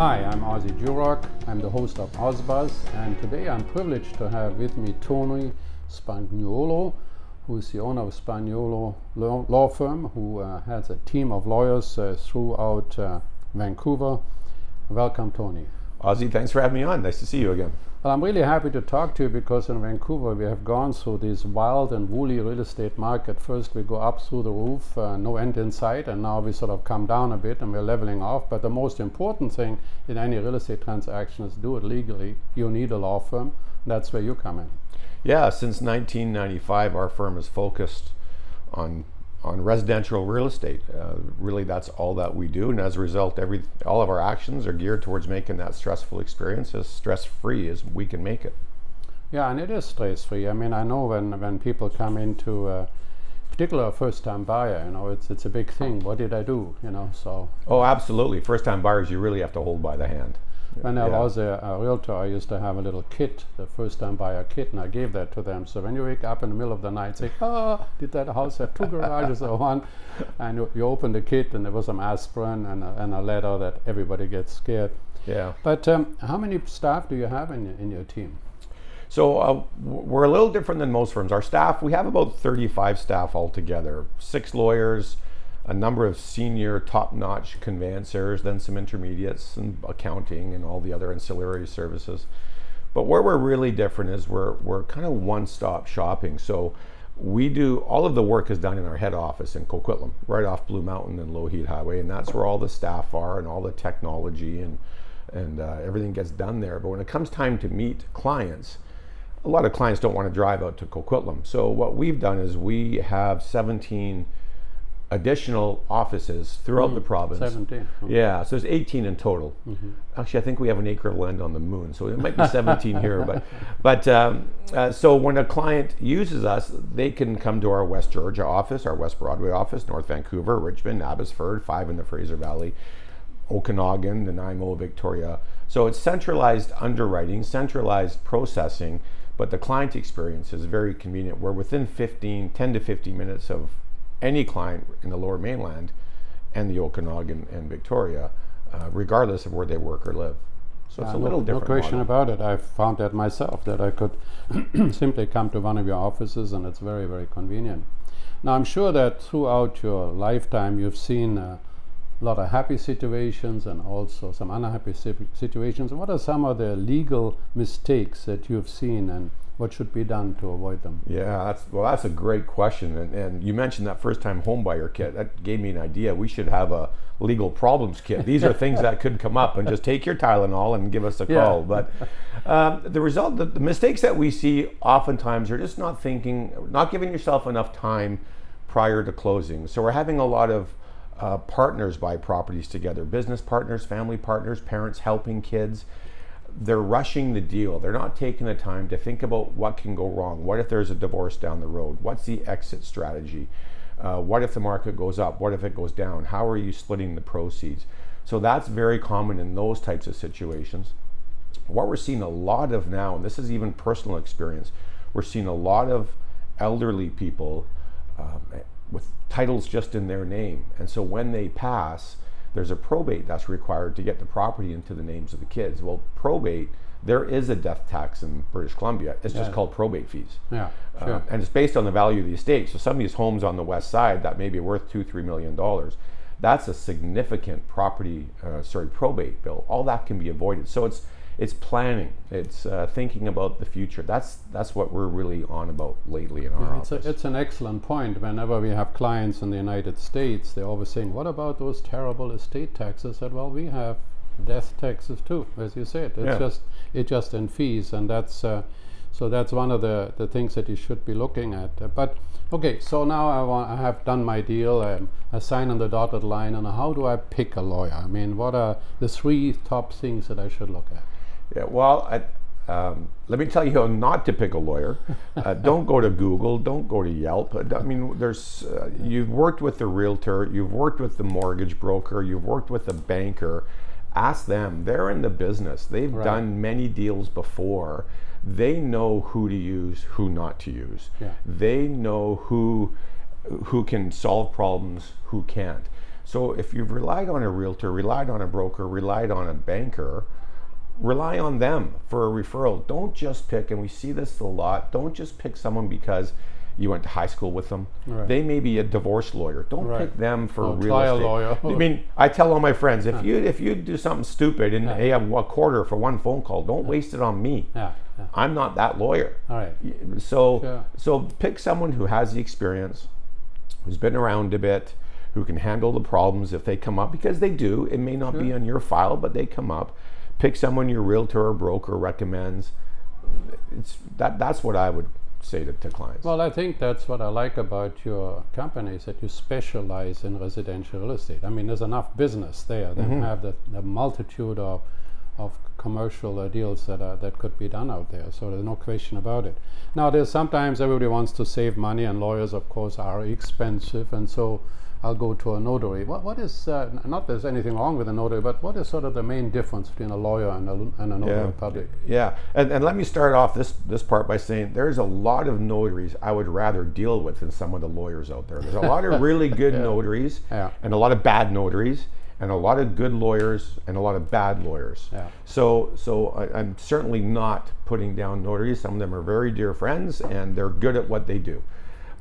Hi, I'm Ozzie Jurock. I'm the host of Ozbuzz, and today I'm privileged to have with me Tony Spagnuolo, who is the owner of Spagnuolo Law, Firm, who uh, has a team of lawyers uh, throughout uh, Vancouver. Welcome, Tony. Ozzy, thanks for having me on. Nice to see you again. Well, I'm really happy to talk to you because in Vancouver we have gone through this wild and woolly real estate market. First, we go up through the roof, uh, no end in sight, and now we sort of come down a bit and we're leveling off. But the most important thing in any real estate transaction is do it legally. You need a law firm. That's where you come in. Yeah, since 1995, our firm is focused on on residential real estate. Uh, really, that's all that we do, and as a result, every all of our actions are geared towards making that stressful experience as stress-free as we can make it. Yeah, and it is stress-free. I mean, I know when when people come into a particular first-time buyer, you know, it's it's a big thing. What did I do? You know, so. Oh, absolutely. First-time buyers, you really have to hold by the hand. When I was a, a, realtor, I used to have a little kit, the first time buyer kit, and I gave that to them. So when you wake up in the middle of the night, say, "Oh, did that house have two garages or one?" And you, you, open the kit, and there was some aspirin and a, and a letter that everybody gets scared. Yeah. But um, how many staff do you have in your, in your team? So uh, we're a little different than most firms. Our staff, we have about 35 staff altogether, six lawyers a number of senior top-notch conveyancers, then some intermediates and accounting and all the other ancillary services. But where we're really different is we're we're kind of one-stop shopping. So we do all of the work is done in our head office in Coquitlam, right off Blue Mountain and Lougheed Highway, and that's where all the staff are and all the technology and and uh, everything gets done there. But when it comes time to meet clients, a lot of clients don't want to drive out to Coquitlam. So what we've done is we have 17 additional offices throughout mm, the province. 17. Yeah, so there's 18 in total. Mm-hmm. Actually, I think we have an acre of land on the moon, so it might be 17 here. But, but um, uh, so when a client uses us, they can come to our West Georgia office, our West Broadway office, North Vancouver, Richmond, Abbotsford, five in the Fraser Valley, Okanagan, Nanaimo, Victoria. So it's centralized underwriting, centralized processing, but the client experience is very convenient. We're within 15, 10 to 15 minutes of any client in the lower mainland and the Okanagan and Victoria, uh, regardless of where they work or live. So it's uh, a little no, different. No question model. about it. I've found that myself that I could simply come to one of your offices and it's very, very convenient. Now, I'm sure that throughout your lifetime you've seen a lot of happy situations and also some unhappy situations. What are some of the legal mistakes that you've seen and what should be done to avoid them? Yeah, that's well, that's a great question, and, and you mentioned that first-time homebuyer kit. That gave me an idea. We should have a legal problems kit. These are things that could come up, and just take your Tylenol and give us a call. Yeah. But um, the result, the, the mistakes that we see, oftentimes are just not thinking, not giving yourself enough time prior to closing. So we're having a lot of uh, partners buy properties together, business partners, family partners, parents helping kids they're rushing the deal. They're not taking the time to think about what can go wrong. What if there's a divorce down the road? What's the exit strategy? Uh, what if the market goes up? What if it goes down? How are you splitting the proceeds? So that's very common in those types of situations. What we're seeing a lot of now, and this is even personal experience, we're seeing a lot of elderly people um, with titles just in their name. And so when they pass, there's a probate that's required to get the property into the names of the kids. Well, probate, there is a death tax in British Columbia. It's just called probate fees. Yeah, uh, sure. Uh, and it's based on the value of the estate. So some of these homes on the west side that may be worth two, three million dollars, that's a significant property, uh, sorry, probate bill. All that can be avoided. So it's it's planning. It's uh, thinking about the future. That's that's what we're really on about lately in our yeah, it's office. A, it's an excellent point. Whenever we have clients in the United States, they're always saying, "What about those terrible estate taxes?" I said, "Well, we have death taxes too, as you said. It's yeah. just it just in fees, and that's." Uh, so that's one of the, the things that you should be looking at. Uh, but okay, so now I, want, I have done my deal. Um, I sign on the dotted line, and how do I pick a lawyer? I mean, what are the three top things that I should look at? Yeah, well, I, um, let me tell you how not to pick a lawyer. Uh, don't go to Google. Don't go to Yelp. I mean, there's uh, you've worked with the realtor, you've worked with the mortgage broker, you've worked with the banker. Ask them. They're in the business. They've right. done many deals before. They know who to use, who not to use. Yeah. They know who who can solve problems, who can't. So if you've relied on a realtor, relied on a broker, relied on a banker, rely on them for a referral. Don't just pick, and we see this a lot, don't just pick someone because you went to high school with them. Right. They may be a divorce lawyer. Don't Right. pick them for Or real estate. lawyer. I mean, I tell all my friends if you if you do something stupid and Yeah. they have a quarter for one phone call, don't waste it on me. Yeah. yeah. I'm not that lawyer. All right. So Sure. so pick someone who has the experience, who's been around a bit, who can handle the problems if they come up because they do. It may not be on your file, but they come up. Pick someone your realtor or broker recommends. It's that that's what I would say to, to clients. Well, I think that's what I like about your company is that you specialize in residential real estate. I mean, there's enough business there. They have the, the multitude of of commercial uh, deals that are, that could be done out there. So there's no question about it. Now, there's sometimes everybody wants to save money, and lawyers, of course, are expensive, and so. I'll go to a notary. What, what is, uh, not there's anything wrong with a notary, but what is sort of the main difference between a lawyer and a, and a notary public? Yeah, and, and let me start off this this part by saying there's a lot of notaries I would rather deal with than some of the lawyers out there. There's a lot of really good notaries Yeah. and a lot of bad notaries and a lot of good lawyers and a lot of bad lawyers. Yeah. So so I, I'm certainly not putting down notaries. Some of them are very dear friends and they're good at what they do.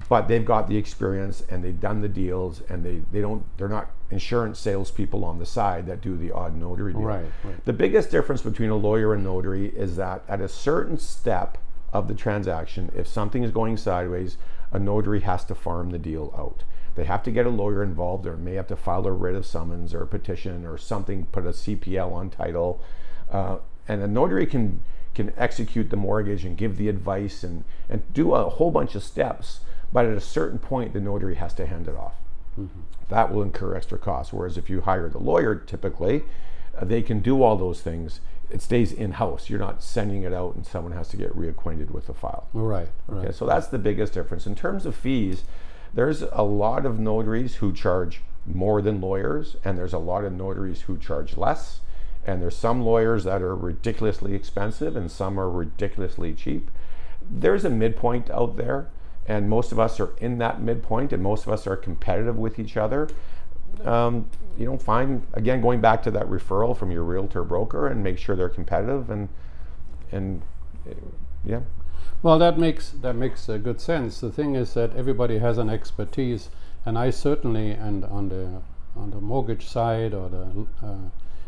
But they've got the experience and they've done the deals and they, they don't they're not insurance salespeople on the side that do the odd notary deal. Right, right. The biggest difference between a lawyer and notary is that at a certain step of the transaction, if something is going sideways, a notary has to farm the deal out. They have to get a lawyer involved or may have to file a writ of summons or a petition or something, put a CPL on title. Uh, and a notary can can execute the mortgage and give the advice and, and do a whole bunch of steps. But at a certain point, the notary has to hand it off that will incur extra costs. Whereas if you hire the lawyer, typically, uh, they can do all those things. It stays in house. You're not sending it out, and someone has to get reacquainted with the file. Right, right. Okay, so that's the biggest difference. In terms of fees, there's a lot of notaries who charge more than lawyers, and there's a lot of notaries who charge less. And there's some lawyers that are ridiculously expensive, and some are ridiculously cheap. There's a midpoint out there, and most of us are in that midpoint, and most of us are competitive with each other. Um, you don't find again going back to that referral from your realtor broker and make sure they're competitive and and yeah Well, that makes that makes uh, good sense. The thing is that everybody has an expertise, and I certainly, and on the on the mortgage side or the uh,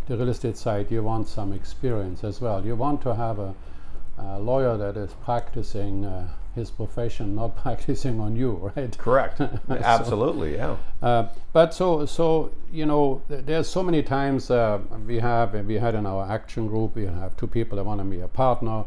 the real estate side, you want some experience as well. You want to have a, a lawyer that is practicing uh, his profession, not practicing on you, right? Correct. Absolutely. Yeah. Uh, but so so you know th- there's so many times uh, we have we had in our action group we have two people that want to be a partner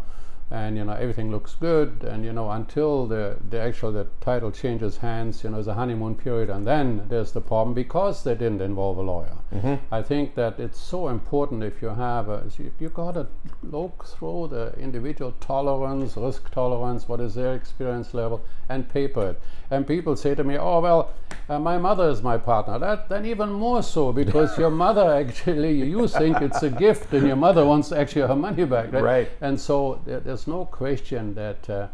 and you know everything looks good. And you know until the the actual the title changes hands you know there's a honeymoon period and then there's the problem because they didn't involve a lawyer. Mm-hmm. I think that it's so important if you have a you, you got to look through the individual tolerance risk tolerance what is their experience level and paper it and people say to me oh well uh, my mother is my partner that then even more so because your mother actually you think it's a gift and your mother wants actually her money back right, Right. and so there, there's no question that uh,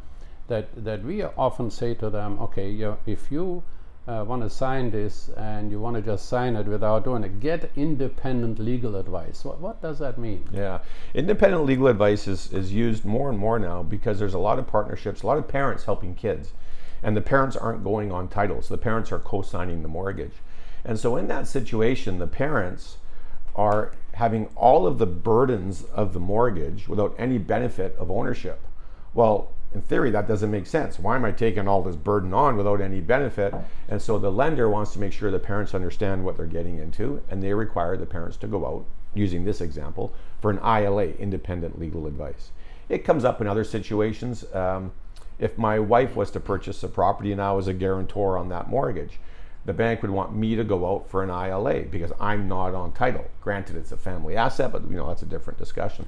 that that we often say to them, okay, you, if you uh, want to sign this and you want to just sign it without doing it, get independent legal advice. What, what does that mean? Yeah. Independent legal advice is, is used more and more now because there's a lot of partnerships, a lot of parents helping kids. And the parents aren't going on titles. The parents are co signing the mortgage. And so in that situation, the parents are having all of the burdens of the mortgage without any benefit of ownership. Well, in theory, that doesn't make sense. Why am I taking all this burden on without any benefit? And so the lender wants to make sure the parents understand what they're getting into, and they require the parents to go out, using this example, for an ILA, independent legal advice. It comes up in other situations. Um, if my wife was to purchase a property and I was a guarantor on that mortgage, the bank would want me to go out for an ILA because I'm not on title. Granted, it's a family asset, but you know that's a different discussion.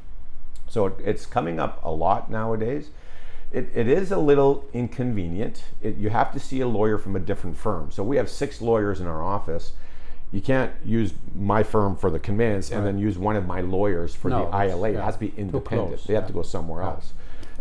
So it, it's coming up a lot nowadays. It, it is a little inconvenient. It, you have to see a lawyer from a different firm. So we have six lawyers in our office. You can't use my firm for the conveyance and then use one of my lawyers for No, the ILA. It has to be independent. close, They have yeah. to go somewhere else.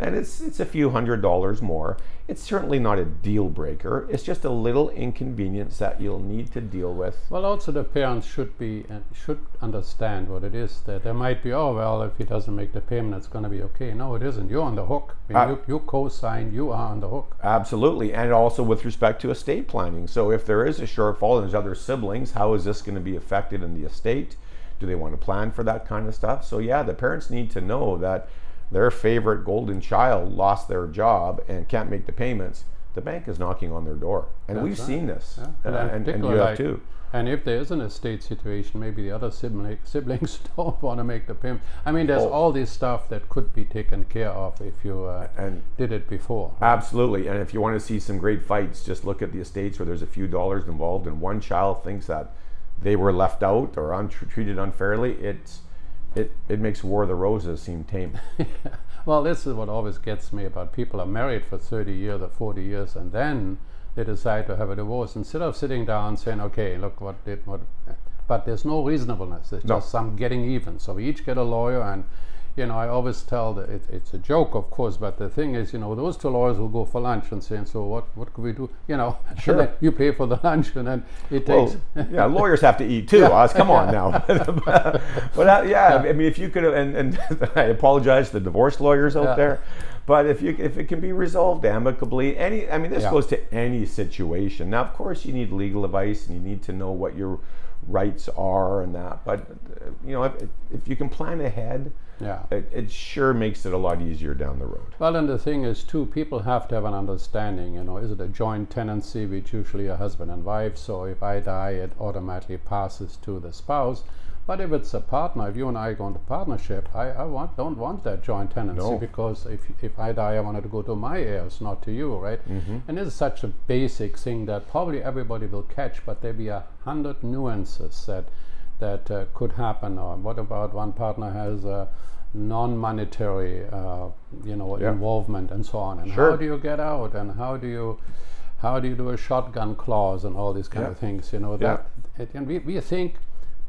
And it's it's a few hundred dollars more. It's certainly not a deal breaker. It's just a little inconvenience that you'll need to deal with. Well, also the parents should be uh, should understand what it is. That there might be, oh well, if he doesn't make the payment, it's going to be okay. No, it isn't. You're on the hook. When Uh, you, you co-sign, you are on the hook. Absolutely, and also with respect to estate planning. So if there is a shortfall and there's other siblings, how is this going to be affected in the estate? Do they want to plan for that kind of stuff? So yeah, the parents need to know that their favorite golden child lost their job and can't make the payments. The bank is knocking on their door, and That's we've right. seen this, Yeah. And and, and you have like- too. And if there is an estate situation, maybe the other sibling, siblings don't want to make the payment. I mean, there's Oh. all this stuff that could be taken care of if you uh, And did it before. Absolutely. And if you want to see some great fights, just look at the estates where there's a few dollars involved and one child thinks that they were left out or untr treated unfairly. It's, it, it makes War of the Roses seem tame. Well, this is what always gets me about people are married for 30 years or 40 years and then they decide to have a divorce instead of sitting down saying, okay, look what did what. But there's no reasonableness. There's No. just some getting even. So we each get a lawyer and. You know, I always tell that it, it's a joke, of course, but the thing is, you know, those two lawyers will go for lunch and say, "So what? What could we do?" You know, Sure. you pay for the lunch, and then it Well, takes. yeah, lawyers have to eat too. Oz, come on now. but uh, yeah, I mean, if you could, and, and I apologize to the divorce lawyers out Yeah. there, but if you if it can be resolved amicably, any, I mean, this Yeah. goes to any situation. Now, of course, you need legal advice and you need to know what your rights are and that. But uh, you know, if, if you can plan ahead, yeah. it, it sure makes it a lot easier down the road. Well, and the thing is, too, people have to have an understanding. You know, is it a joint tenancy, which usually a husband and wife? So if I die, it automatically passes to the spouse. But if it's a partner, if you and I go into partnership, I, I want don't want that joint tenancy No. because if if I die, I want it to go to my heirs, not to you, right? And this is such a basic thing that probably everybody will catch, but there be a hundred nuances that that uh, could happen. Or what about one partner has a non-monetary, uh, you know, Yeah. involvement and so on? And Sure. how do you get out? And how do you how do you do a shotgun clause and all these kind Yeah. of things? You know Yeah. that. It, and we, we think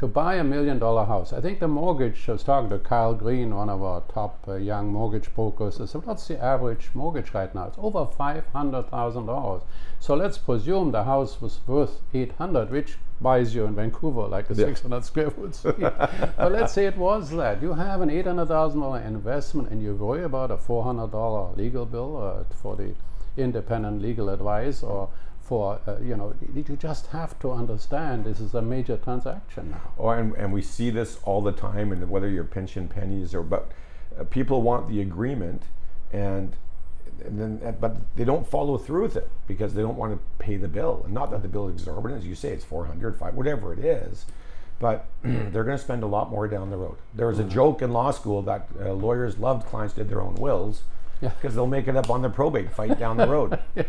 to buy a million dollar house. I think the mortgage. I was talking to Kyle Green, one of our top uh, young mortgage brokers. I said, "What's the average mortgage right now? It's over five hundred thousand dollars. So let's presume the house was worth eight hundred, which buys you in Vancouver like a Yeah. six hundred square foot suite. but let's say it was that you have an eight hundred thousand dollar investment, and you worry about a four hundred dollar legal bill uh, for the independent legal advice or for uh, you know you just have to understand this is a major transaction now Oh, and, and we see this all the time, and whether you're pinching pennies or, but uh, people want the agreement, and, and then, uh, but they don't follow through with it because they don't want to pay the bill. And not that the bill is exorbitant, as you say, it's 400, 5, whatever it is, but they're going to spend a lot more down the road. There was a joke in law school that uh, lawyers loved clients did their own wills Yeah. because they'll make it up on the probate fight down the road.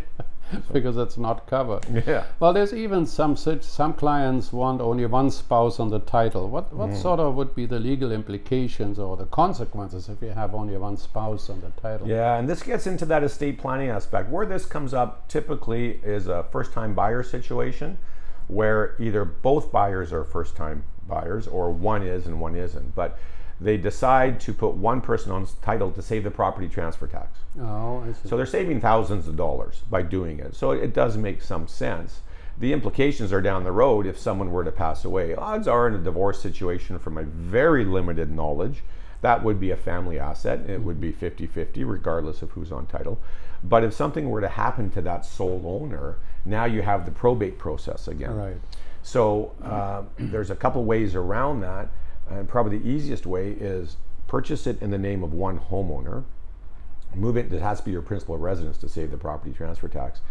because it's not covered yeah. well there's even some some clients want only one spouse on the title what what mm. sort of would be the legal implications or the consequences if you have only one spouse on the title Yeah, and this gets into that estate planning aspect. Where this comes up typically is a first time buyer situation where either both buyers are first time buyers or one is and one isn't. But they decide to put one person on title to save the property transfer tax. oh I see. So they're saving thousands of dollars by doing it. So it does make some sense. The implications are down the road if someone were to pass away. Odds are in a divorce situation, from my very limited knowledge, that would be a family asset. It would be 50 50, regardless of who's on title. But if something were to happen to that sole owner, now you have the probate process again. right So uh, there's a couple ways around that, and probably the easiest way is purchase it in the name of one homeowner. Move it. It has to be your principal residence to save the property transfer tax.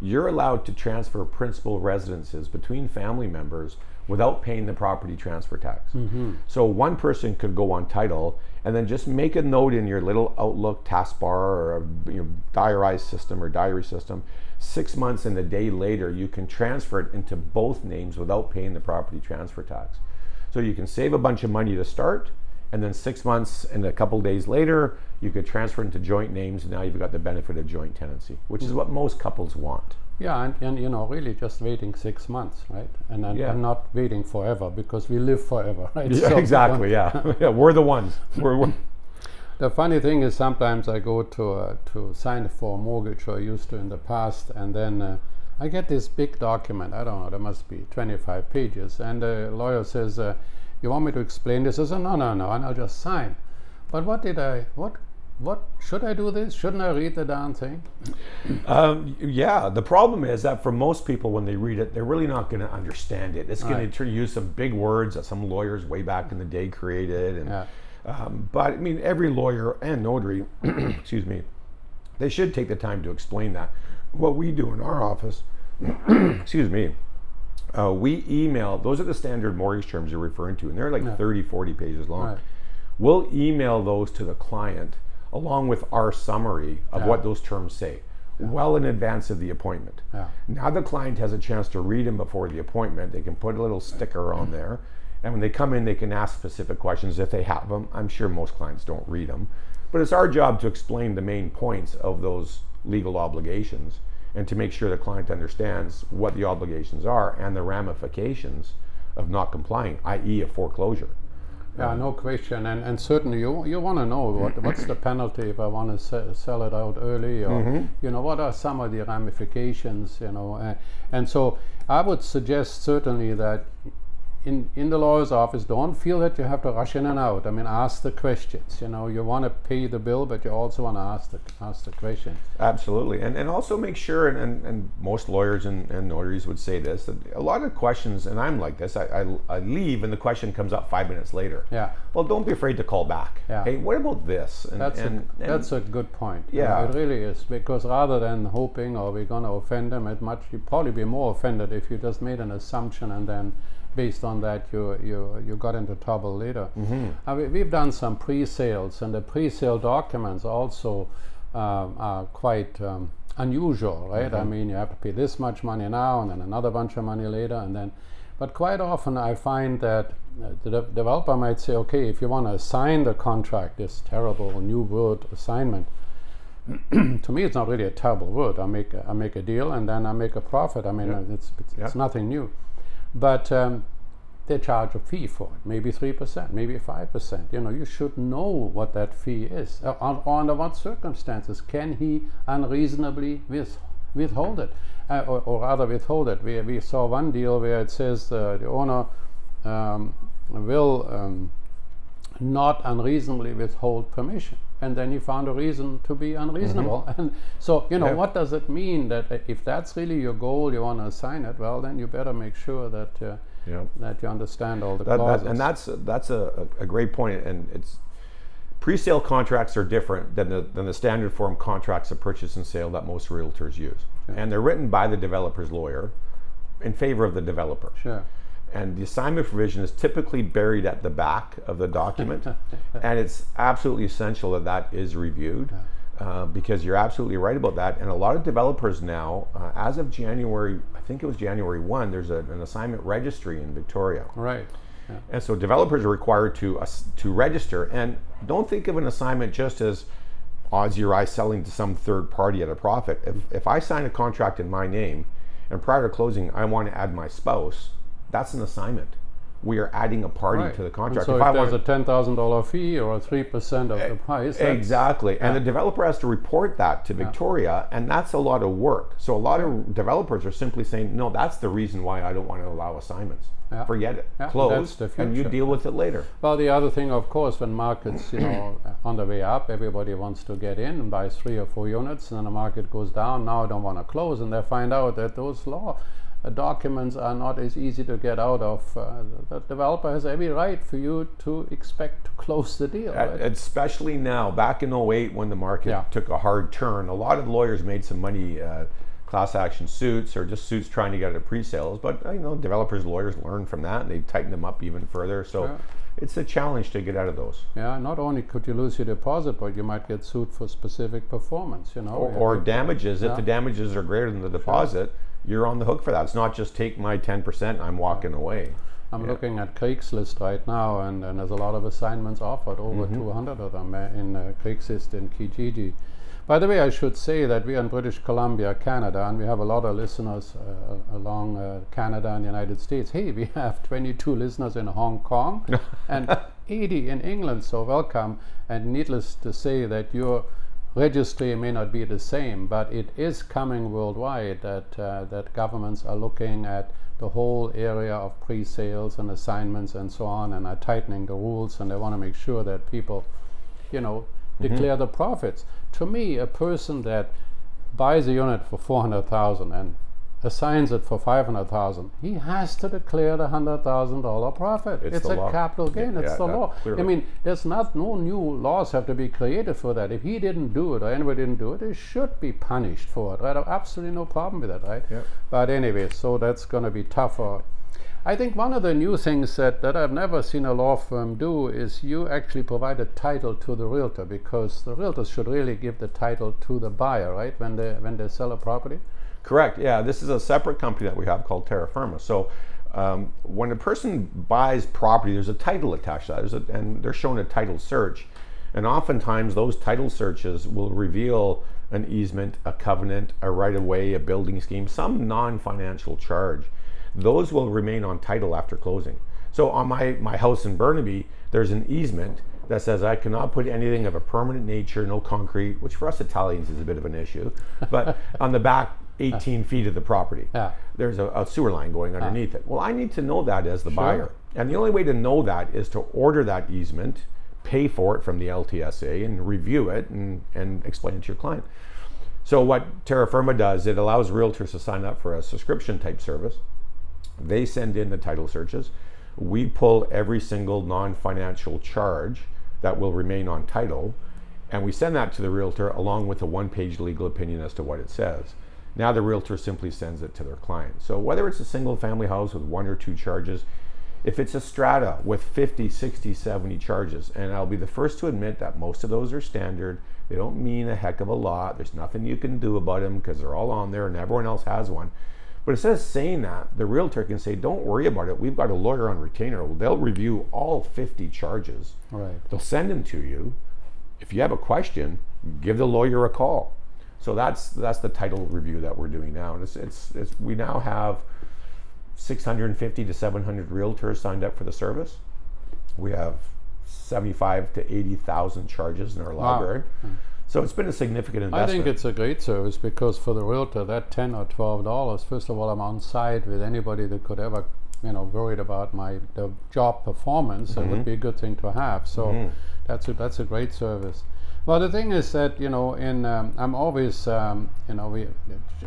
You're allowed to transfer principal residences between family members without paying the property transfer tax. Mm-hmm. So one person could go on title and then just make a note in your little Outlook taskbar or a you know, diarized system or diary system. Six months and a day later, you can transfer it into both names without paying the property transfer tax. So you can save a bunch of money to start, and then six months and a couple days later, you could transfer into joint names, and now you've got the benefit of joint tenancy, which is what most couples want. Yeah, and, and you know, really just waiting six months, right? And then Yeah. and not waiting forever because we live forever, right? Yeah, So- exactly. Yeah, yeah, we're the ones. We're, we're the funny thing is sometimes I go to uh, to sign for a mortgage or I used to in the past, and then uh, I get this big document. I don't know, there must be 25 pages, and the lawyer says, uh, "You want me to explain this?" I say, "No, no, no," and I'll just sign. But what did I? What what should I do this? Shouldn't I read the darn thing? Um, yeah, the problem is that for most people, when they read it, they're really not going to understand it. It's going Right. to use some big words that some lawyers way back in the day created, and Yeah. um, but I mean, every lawyer and notary, excuse me, they should take the time to explain that. What we do in our office, excuse me, uh, we email. Those are the standard mortgage terms you're referring to, and they're like Yeah. 30, 40 pages long. Right. We'll email those to the client along with our summary of Yeah. what those terms say, well in advance of the appointment. Yeah. Now the client has a chance to read them before the appointment. They can put a little sticker on there, and when they come in, they can ask specific questions if they have them. I'm sure most clients don't read them, but it's our job to explain the main points of those legal obligations and to make sure the client understands what the obligations are and the ramifications of not complying, i.e., a foreclosure. Yeah, no question, and and certainly you you want to know what what's the penalty if I want to se- sell it out early, or Mm-hmm. you know what are some of the ramifications, you know, uh, and so I would suggest certainly that in in the lawyer's office, don't feel that you have to rush in and out. I mean, ask the questions. You know, you want to pay the bill, but you also want to ask the ask the questions. Absolutely, and and also make sure, and, and, and most lawyers and, and notaries would say this that a lot of questions, and I'm like this, I, I, I leave and the question comes up five minutes later. Yeah. Well, don't be afraid to call back. Yeah. Hey, what about this? And, That's and, a, that's a good point. You know, Yeah. it really is because rather than hoping or we're going to offend them, it much you'd probably be more offended if you just made an assumption and then based on that you you you got into trouble later. Mm-hmm. Uh, we, we've done some pre-sales and the pre-sale documents also um, are quite um, unusual, right? Mm-hmm. I mean, you have to pay this much money now and then another bunch of money later, and then. But quite often, I find that uh, the de- developer might say, "Okay, if you want to assign the contract, this terrible new word assignment." to me, it's not really a terrible word. I make a, I make a deal and then I make a profit. I mean, it's it's, it's nothing new, but um, they charge a fee for it, maybe three percent, maybe five percent. You know, you should know what that fee is. Uh, on, under what circumstances can he unreasonably with, withhold it, uh, or, or rather withhold it? We we saw one deal where it says uh, the owner um, will. Um, not unreasonably withhold permission. And then you found a reason to be unreasonable. And so, you know, Yeah. what does it mean that if that's really your goal, you want to assign it, well, then you better make sure that, uh, Yeah. that you understand all the That, clauses. that, and that's that's a, a great point, and it's pre-sale contracts are different than the than the standard form contracts of purchase and sale that most realtors use, and they're written by the developer's lawyer in favor of the developer. Sure. And the assignment provision is typically buried at the back of the document, and it's absolutely essential that that is reviewed. Uh, because you're absolutely right about that, and a lot of developers now, uh, as of January, I think it was January one, there's a, an assignment registry in Victoria, Right. Yeah. and so developers are required to us to register. And don't think of an assignment just as Ozzie or I selling to some third party at a profit. If, if I sign a contract in my name and prior to closing I want to add my spouse, that's an assignment. We are adding a party Right. to the And contract. so if if, I there's a ten thousand dollar fee or a three percent of the price, Exactly. And the developer has to report that to Victoria, and that's a lot of work. So a lot of developers are simply saying, no, that's the reason why I don't want to allow assignments. Yeah. Forget it. Yeah, Close, and you deal with it later. Well, the other thing, of course, when markets, you know, on the way up, everybody wants to get in and buy three or four units, and then the market goes down. Now I don't want to close, and they find out that those law documents are not as easy to get out of. Uh, the developer has every right for you to expect to close the deal. At- right? especially now, back in 08 when the market Yeah. took a hard turn, a lot of lawyers made some money. Uh, class action suits or just suits trying to get out of pre-sales but uh, you know developers lawyers learn from that and they tighten them up even further so Yeah. it's a challenge to get out of those yeah, not only could you lose your deposit, but you might get sued for specific performance. You know, or, or damages. If the damages are greater than the deposit, you're on the hook for that. It's not just take my 10%, I'm walking away. I'm looking at Craigslist right now, and, and there's a lot of assignments offered, over 200 of them uh, in uh, Craigslist and Kijiji. By the way, I should say that we are in British Columbia, Canada, and we have a lot of listeners uh, along uh, Canada and the United States. Hey, we have 22 listeners in Hong Kong and 80 in England, so welcome. And needless to say that your registry may not be the same, but it is coming worldwide that, uh, that governments are looking at the whole area of pre-sales and assignments and so on and are tightening the rules and they want to make sure that people, you know, mm-hmm. declare the profits. To me, a person that buys a unit for 400,000 and assigns it for 500,000, he has to declare the $100,000 profit. It's, it's a law. capital gain. Yeah, it's yeah, the law. Clearly. I mean, there's not no new laws have to be created for that. If he didn't do it or anybody didn't do it, he should be punished for it. Right? Absolutely no problem with that, right? Yeah. But anyway, so that's going to be tougher. I think one of the new things that, that I've never seen a law firm do is you actually provide a title to the realtor because the realtors should really give the title to the buyer, right? When they when they sell a property. Correct. Yeah, this is a separate company that we have called Terra Firma. So um, when a person buys property, there's a title attached to that, a, and they're shown a title search. And oftentimes, those title searches will reveal an easement, a covenant, a right of way, a building scheme, some non financial charge. Those will remain on title after closing. So on my, my house in Burnaby, there's an easement that says I cannot put anything of a permanent nature, no concrete, which for us Italians is a bit of an issue, but on the back 18 feet of the property. Yeah. There's a, a sewer line going underneath it. Well, I need to know that as the sure. buyer. And the only way to know that is to order that easement, pay for it from the LTSA, and review it and, and explain it to your client. So, what Terra Firma does, it allows realtors to sign up for a subscription type service. They send in the title searches. We pull every single non financial charge that will remain on title, and we send that to the realtor along with a one page legal opinion as to what it says. Now the realtor simply sends it to their client. So whether it's a single family house with one or two charges, if it's a strata with 50, 60, 70 charges, and I'll be the first to admit that most of those are standard, they don't mean a heck of a lot. There's nothing you can do about them because they're all on there and everyone else has one. But instead of saying that, the realtor can say, "Don't worry about it. We've got a lawyer on retainer. They'll review all 50 charges. Right. They'll send them to you. If you have a question, give the lawyer a call. So that's that's the title review that we're doing now, and it's it's, it's we now have 650 to 700 realtors signed up for the service. We have 75 to 80,000 charges in our wow. library. So it's been a significant investment. I think it's a great service because for the realtor, that 10 or 12 dollars, first of all, I'm on site with anybody that could ever, you know, worried about my the job performance. Mm-hmm. It would mm-hmm. be a good thing to have. So mm-hmm. that's a, that's a great service. Well, the thing is that you know, in um, I'm always, um, you know, we,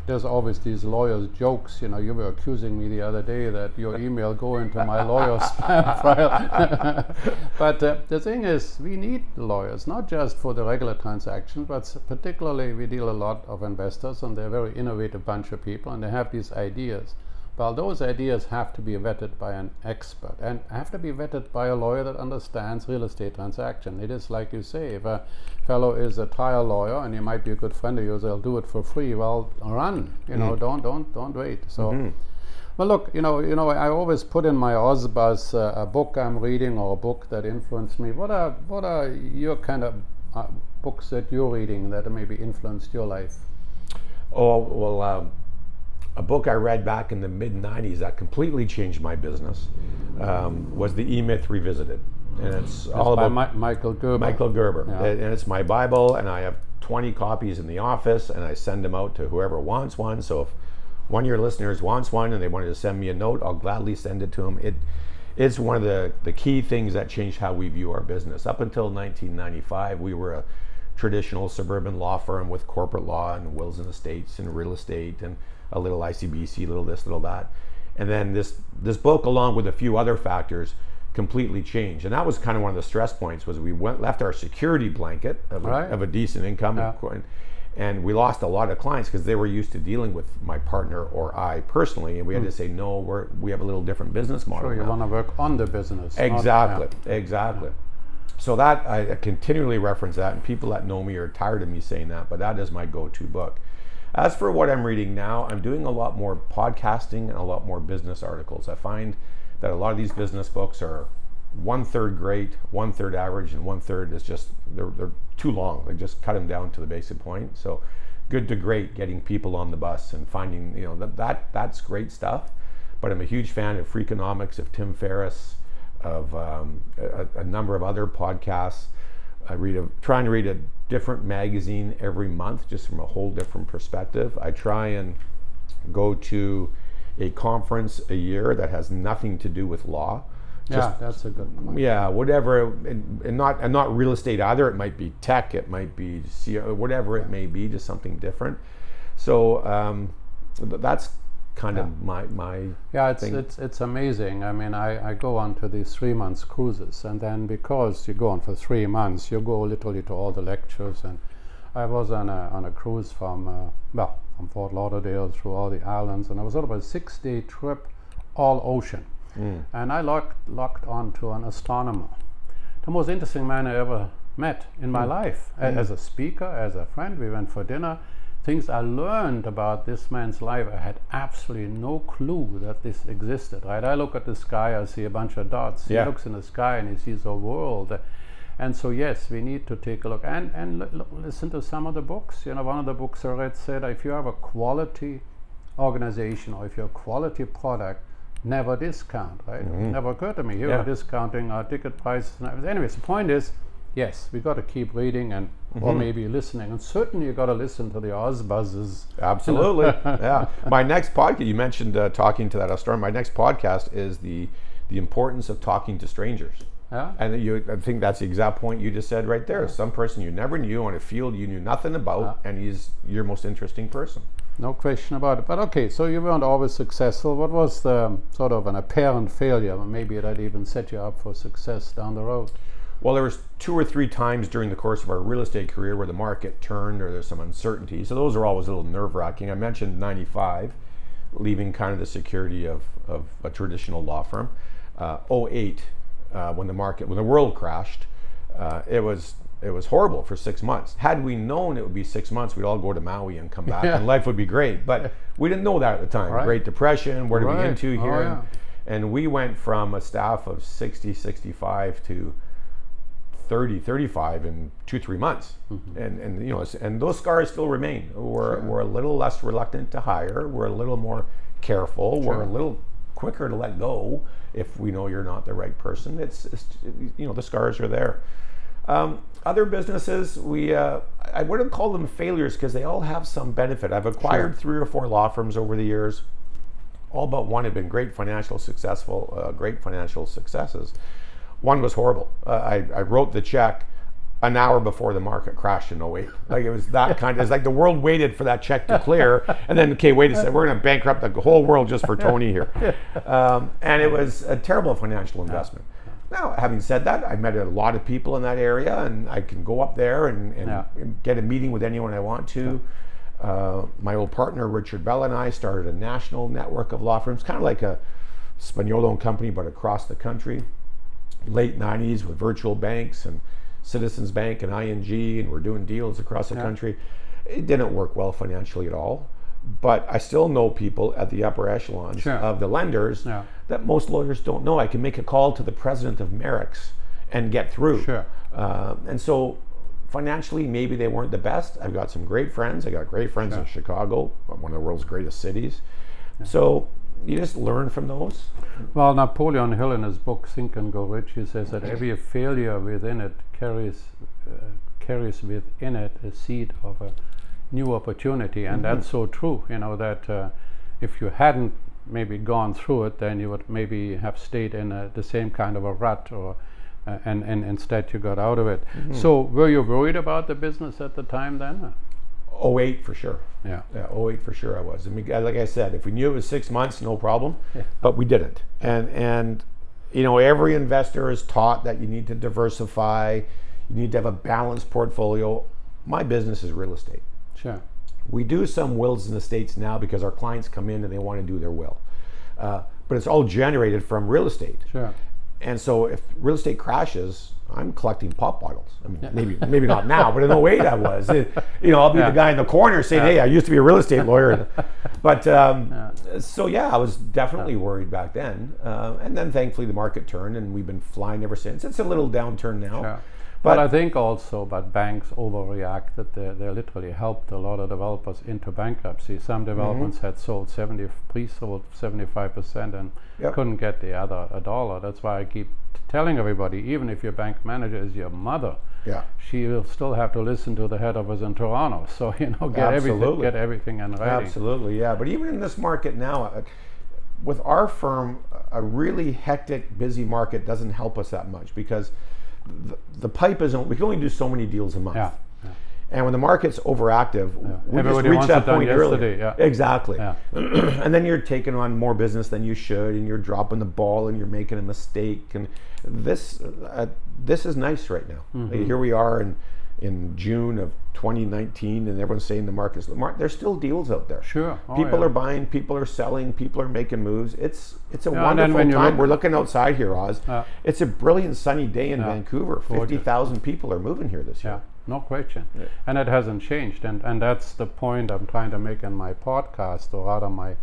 there's always these lawyers' jokes. You know, you were accusing me the other day that your email go into my lawyer's spam file. but uh, the thing is, we need lawyers not just for the regular transaction, but particularly we deal a lot of investors, and they're a very innovative bunch of people, and they have these ideas. Well, those ideas have to be vetted by an expert and have to be vetted by a lawyer that understands real estate transaction. It is like you say, if a fellow is a trial lawyer and he might be a good friend of yours, they'll do it for free. Well, run, you know, mm. don't don't don't wait. So. Mm-hmm. Well, look, you know, you know, I always put in my OzBuzz uh, a book I'm reading or a book that influenced me. What are what are your kind of uh, books that you're reading that maybe influenced your life? Oh well, um, a book I read back in the mid 90s that completely changed my business um, was The E Myth Revisited. And it's all about Mi- Michael Gerber. Michael Gerber. Yeah. And it's my Bible, and I have 20 copies in the office, and I send them out to whoever wants one. So if one of your listeners wants one and they wanted to send me a note, I'll gladly send it to them. It, it's one of the, the key things that changed how we view our business. Up until 1995, we were a traditional suburban law firm with corporate law and wills and estates and real estate and a little ICBC, a little this, little that. And then this this book, along with a few other factors, completely changed. And that was kind of one of the stress points was we went left our security blanket of, right. a, of a, decent income, yeah. and, and, we lost a lot of clients because they were used to dealing with my partner or I personally, and we had mm. to say no. We're we have a little different business model. Sure, you want to work on the business. Exactly, not, yeah. exactly. So that I continually reference that, and people that know me are tired of me saying that, but that is my go-to book. As for what I'm reading now, I'm doing a lot more podcasting and a lot more business articles. I find that a lot of these business books are one third great, one third average, and one third is just they're, they're too long. They just cut them down to the basic point. So good to great, getting people on the bus and finding you know that that that's great stuff. But I'm a huge fan of Freakonomics, of Tim Ferriss, of um, a, a, number of other podcasts. I read a trying to read a different magazine every month, just from a whole different perspective. I try and go to a conference a year that has nothing to do with law. Just, yeah, that's a good point. Yeah, whatever, and, and, not and not real estate either. It might be tech, it might be whatever it may be, just something different. So um, that's kind yeah. of my my yeah it's thing. it's it's amazing i mean i i go on to these three months cruises and then because you go on for three months you go literally to all the lectures and i was on a on a cruise from uh, well from fort lauderdale through all the islands and i was on about a six day trip all ocean mm. and i locked locked onto an astronomer the most interesting man i ever met in my mm. life mm. as a speaker as a friend we went for dinner things I learned about this man's life, I had absolutely no clue that this existed. Right? I look at the sky, I see a bunch of dots. Yeah. He looks in the sky and he sees a world. And so, yes, we need to take a look and and l- listen to some of the books. You know, one of the books I read said, if you have a quality organization or if you're a quality product, never discount. Right? Mm-hmm. Never occurred to me. You yeah. are discounting our ticket prices. Anyways, the point is yes, we've got to keep reading and mm-hmm. or maybe listening, and certainly you've got to listen to the Ozbuzzes. Absolutely, yeah. My next podcast, you mentioned uh, talking to that storm. My next podcast is the the importance of talking to strangers. Yeah. And you, I think that's the exact point you just said right there. Some person you never knew on a field you knew nothing about, yeah. and he's your most interesting person. No question about it. But okay, so you weren't always successful. What was the sort of an apparent failure? Maybe that even set you up for success down the road. Well, there was two or three times during the course of our real estate career where the market turned or there's some uncertainty. So those are always a little nerve wracking. I mentioned 95, leaving kind of the security of, of a traditional law firm. Uh, 08, uh, when the market, when the world crashed, uh, it was it was horrible for six months. Had we known it would be six months, we'd all go to Maui and come back, yeah. and life would be great. But we didn't know that at the time. Right. Great Depression, what are right. we into oh, here? Oh, yeah. and, and we went from a staff of 60, 65 to 30, 35 in two, three months. Mm-hmm. And, and, you know, and those scars still remain. We're, sure. we're a little less reluctant to hire. We're a little more careful. Sure. We're a little quicker to let go if we know you're not the right person. It's, it's you know, the scars are there. Um, other businesses, we uh, I wouldn't call them failures because they all have some benefit. I've acquired sure. three or four law firms over the years. All but one have been great financial successful, uh, great financial successes. One was horrible. Uh, I, I wrote the check an hour before the market crashed in 08. Like it was that kind of, it's like the world waited for that check to clear. And then, okay, wait a second, we're going to bankrupt the whole world just for Tony here. Um, and it was a terrible financial investment. Now, having said that, I met a lot of people in that area and I can go up there and, and, yeah. and get a meeting with anyone I want to. Uh, my old partner, Richard Bell, and I started a national network of law firms, kind of like a Spagnuolo and Company, but across the country late 90s with virtual banks and Citizens Bank and ING, and we're doing deals across the yeah. country. It didn't work well financially at all. But I still know people at the upper echelons sure. of the lenders yeah. that most lawyers don't know. I can make a call to the president of Merix and get through. Sure. Uh, and so financially, maybe they weren't the best. I've got some great friends. I got great friends sure. in Chicago, one of the world's greatest cities. Yeah. So you just learn from those. Well, Napoleon Hill in his book Think and Grow Rich, he says that every failure within it carries uh, carries within it a seed of a new opportunity, and mm-hmm. that's so true. You know that uh, if you hadn't maybe gone through it, then you would maybe have stayed in a, the same kind of a rut, or uh, and and instead you got out of it. Mm-hmm. So, were you worried about the business at the time then? 08 for sure. Yeah. Yeah, 08 for sure I was. I mean, like I said, if we knew it was six months, no problem. Yeah. But we didn't. And and you know, every investor is taught that you need to diversify, you need to have a balanced portfolio. My business is real estate. Sure. We do some wills in the states now because our clients come in and they want to do their will. Uh, but it's all generated from real estate. Sure. And so if real estate crashes, I'm collecting pop bottles. I mean, maybe maybe not now, but in 08 I was. It, you know, I'll be yeah. the guy in the corner saying, "Hey, I used to be a real estate lawyer." but um, yeah. so yeah, I was definitely worried back then. Uh, and then thankfully the market turned, and we've been flying ever since. It's a little downturn now. Sure. But, but, I think also, but banks overreacted. They, they literally helped a lot of developers into bankruptcy. Some mm-hmm. developments mm-hmm. had sold 70, pre-sold 75% and yep. couldn't get the other a dollar. That's why I keep telling everybody, even if your bank manager is your mother, yeah. she will still have to listen to the head office in Toronto. So you know, get everything, Absolutely. get everything in writing. Absolutely, yeah. But even in this market now, uh, with our firm, a really hectic, busy market doesn't help us that much because the, the pipe isn't. We can only do so many deals a month. Yeah. Yeah. And when the market's overactive, we Everybody just reach that point earlier. yeah. Exactly. Yeah. and then you're taking on more business than you should, and you're dropping the ball, and you're making a mistake. And this, uh, this is nice right now. Mm-hmm. Here we are in in June of 2019, and everyone's saying the market's the mar- There's still deals out there. Sure. Oh, people yeah. are buying, people are selling, people are making moves. It's it's a Yeah, wonderful time. We're looking outside here, Oz. Yeah. it's a brilliant sunny day in Vancouver. Fifty thousand people are moving here this year. Yeah, no question. And it hasn't changed. And, and that's the point I'm trying to make in my podcast, or rather my,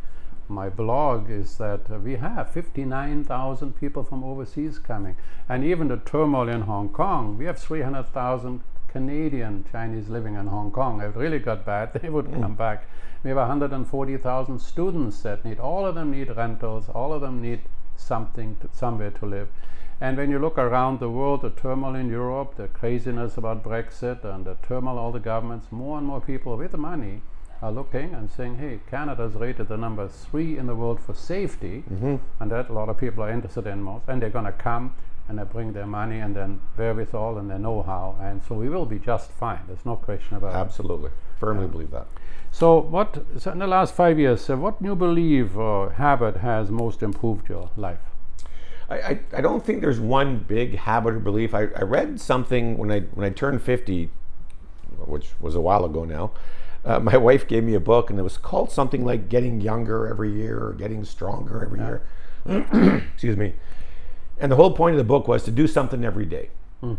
my blog, is that uh, we have 59,000 people from overseas coming. And even the turmoil in Hong Kong, we have 300,000 Canadian Chinese living in Hong Kong. If it really got bad, they would come back. We have 140,000 students that need, all of them need rentals, all of them need something, to, somewhere to live. And when you look around the world, the turmoil in Europe, the craziness about Brexit, and the turmoil all the governments, more and more people with money are looking and saying, hey, Canada's rated the number three in the world for safety, and that a lot of people are interested in most, and they're going to come and they bring their money and then wherewithal and their know-how, and so we will be just fine. There's no question about it. Absolutely, firmly believe that. So, what so in the last five years, uh, what new belief or habit has most improved your life? I, I, I don't think there's one big habit or belief. I, I read something when I when I turned 50, which was a while ago now. Uh, my wife gave me a book, and it was called something like "Getting Younger Every Year" or "Getting Stronger Every Year." Excuse me. And the whole point of the book was to do something every day.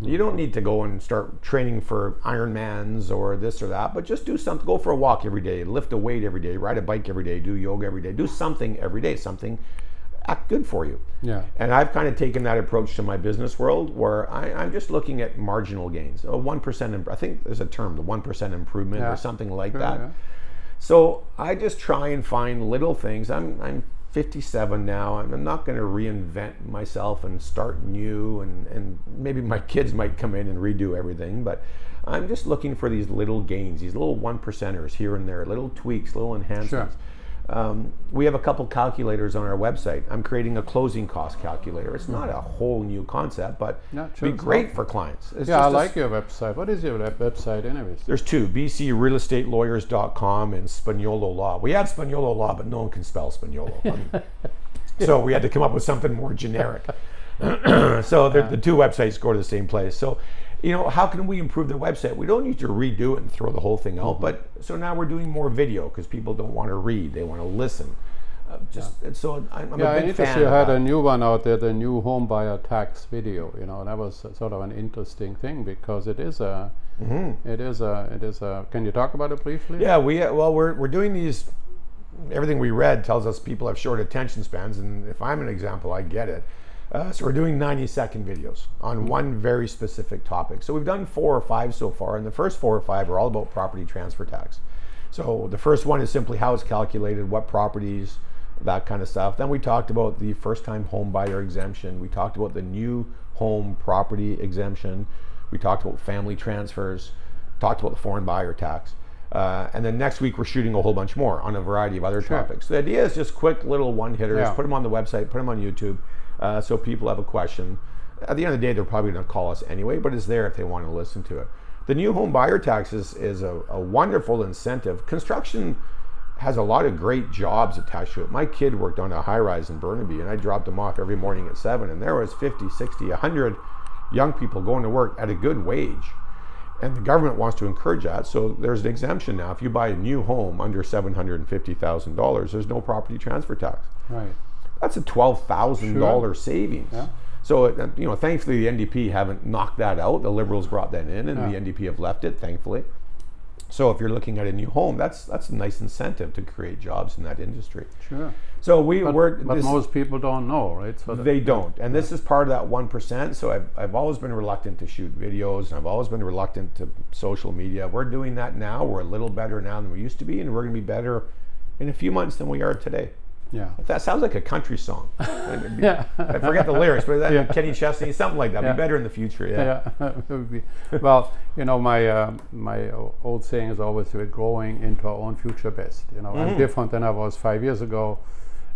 You don't need to go and start training for Ironmans or this or that, but just do something. Go for a walk every day, lift a weight every day, ride a bike every day, do yoga every day, do something every day, something act good for you. Yeah. And I've kind of taken that approach to my business world where I, I'm just looking at marginal gains. A 1%, imp- I think there's a term, the 1% improvement Yeah. or something like Sure, that. yeah. So I just try and find little things. I'm, I'm 57 now. I'm, I'm not going to reinvent myself and start new, and, and maybe my kids might come in and redo everything, but I'm just looking for these little gains, these little one percenters here and there, little tweaks, little enhancements. Um, we have a couple calculators on our website. I'm creating a closing cost calculator. It's not a whole new concept, but it'd sure, be great not. for clients. It's Yeah, I like your website. What is your website, anyways? there's two, bcrealestatelawyers.com and Spagnuolo Law. We had Spagnuolo Law, but no one can spell Spagnuolo. I mean, so we had to come up with something more generic. so the, the two websites go to the same place. So, you know, how can we improve the website? We don't need to redo it and throw the whole thing out. Mm-hmm. But so now we're doing more video because people don't want to read; they want to listen. Uh, just and so I'm, I'm Yeah, a big fan you had a new one out there, the new home buyer tax video. You know, that was sort of an interesting thing because it is a, it is a, it is a. Can you talk about it briefly? Mm-hmm. Yeah, we uh, well, we're we're doing these. Everything we read tells us people have short attention spans, and if I'm an example, I get it. Uh, so we're doing 90 second videos on one very specific topic. So we've done four or five so far, and the first four or five are all about property transfer tax. So the first one is simply how it's calculated, what properties, that kind of stuff. Then we talked about the first time home buyer exemption. We talked about the new home property exemption. We talked about family transfers, talked about the foreign buyer tax. Uh, and then next week we're shooting a whole bunch more on a variety of other topics. The idea is just quick little one hitters, Yeah. put them on the website, put them on YouTube, uh, so people have a question. At the end of the day, they're probably going to call us anyway, but it's there if they want to listen to it. The new home buyer tax is, is a, a wonderful incentive. Construction has a lot of great jobs attached to it. My kid worked on a high rise in Burnaby, and I dropped him off every morning at 7, and there was 50, 60, 100 young people going to work at a good wage. And the government wants to encourage that. So there's an exemption now. If you buy a new home under $750,000, there's no property transfer tax. Right. That's a $12,000 savings. Yeah. So, it- you know, thankfully the NDP haven't knocked that out. The Liberals brought that in, and Yeah. the NDP have left it, thankfully. So, if you're looking at a new home, that's that's a nice incentive to create jobs in that industry. Sure. So we But, we're but this- most people don't know, right? So that- they don't, and this is part of that one percent. So I've I've always been reluctant to shoot videos, and I've always been reluctant to social media. We're doing that now. We're a little better now than we used to be, and we're going to be better in a few months than we are today. Yeah. That sounds like a country song. Yeah. I forget the lyrics, but that Yeah. Kenny Chesney, something like that. Yeah. Be better in the future. Yeah. yeah. it would be- well, you know, my uh, my old saying is always we're growing into our own future best. You know, Mm-hmm. I'm different than I was five years ago,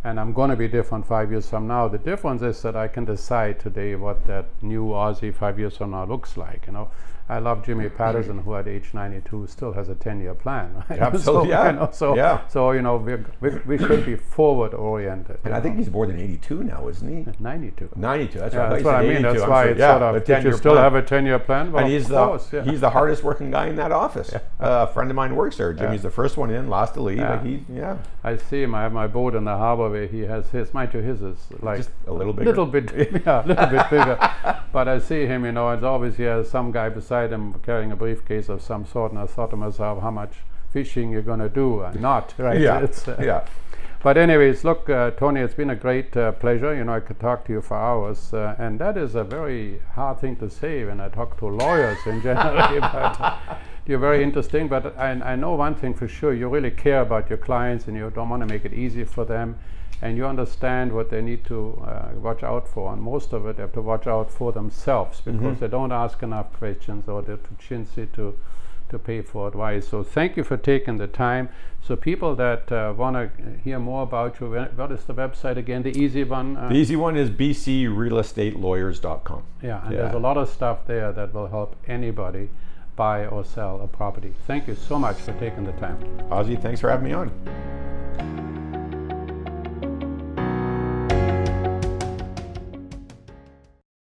and I'm going to be different five years from now. The difference is that I can decide today what that new Ozzie five years from now looks like. You know, I love Jimmy Pattison, who at age 92 still has a 10-year plan. Right? Absolutely, so, yeah. You know, so, Yeah. so you know, we we should be forward oriented. And I think he's more than 82 now, isn't he? 92. 92. That's, Yeah, that's what I mean. said That's 82. I'm why sorry. it's yeah, sort of. Did you still plan. have a ten-year plan? Well, and he's the course, yeah. he's the hardest working guy in that office. Uh, a friend of mine works there. Jimmy's the first one in, last to leave. Yeah. He, yeah, I see him. I have my boat in the harbor where he has his. Mind you, his is like just a little bit. little bit, yeah, a little bit bigger. But I see him, you know, it's obvious he has some guy beside him carrying a briefcase of some sort, and I thought to myself, how much fishing you're going to do? and not right. Yeah, It's, uh, yeah. But anyways, look, uh, Tony, it's been a great uh, pleasure. You know, I could talk to you for hours, uh, and that is a very hard thing to say when I talk to lawyers in general. but you're very interesting. But I, I know one thing for sure: you really care about your clients, and you don't want to make it easy for them, and you understand what they need to uh, watch out for. And most of it, they have to watch out for themselves because they don't ask enough questions, or they're too chintzy to to pay for advice. So thank you for taking the time. So people that uh, want to hear more about you, what is the website again? The easy one. Uh, The easy one is bcrealestatelawyers.com. yeah, and yeah. there's a lot of stuff there that will help anybody buy or sell a property. Thank you so much for taking the time. Ozzie, thanks for having me on.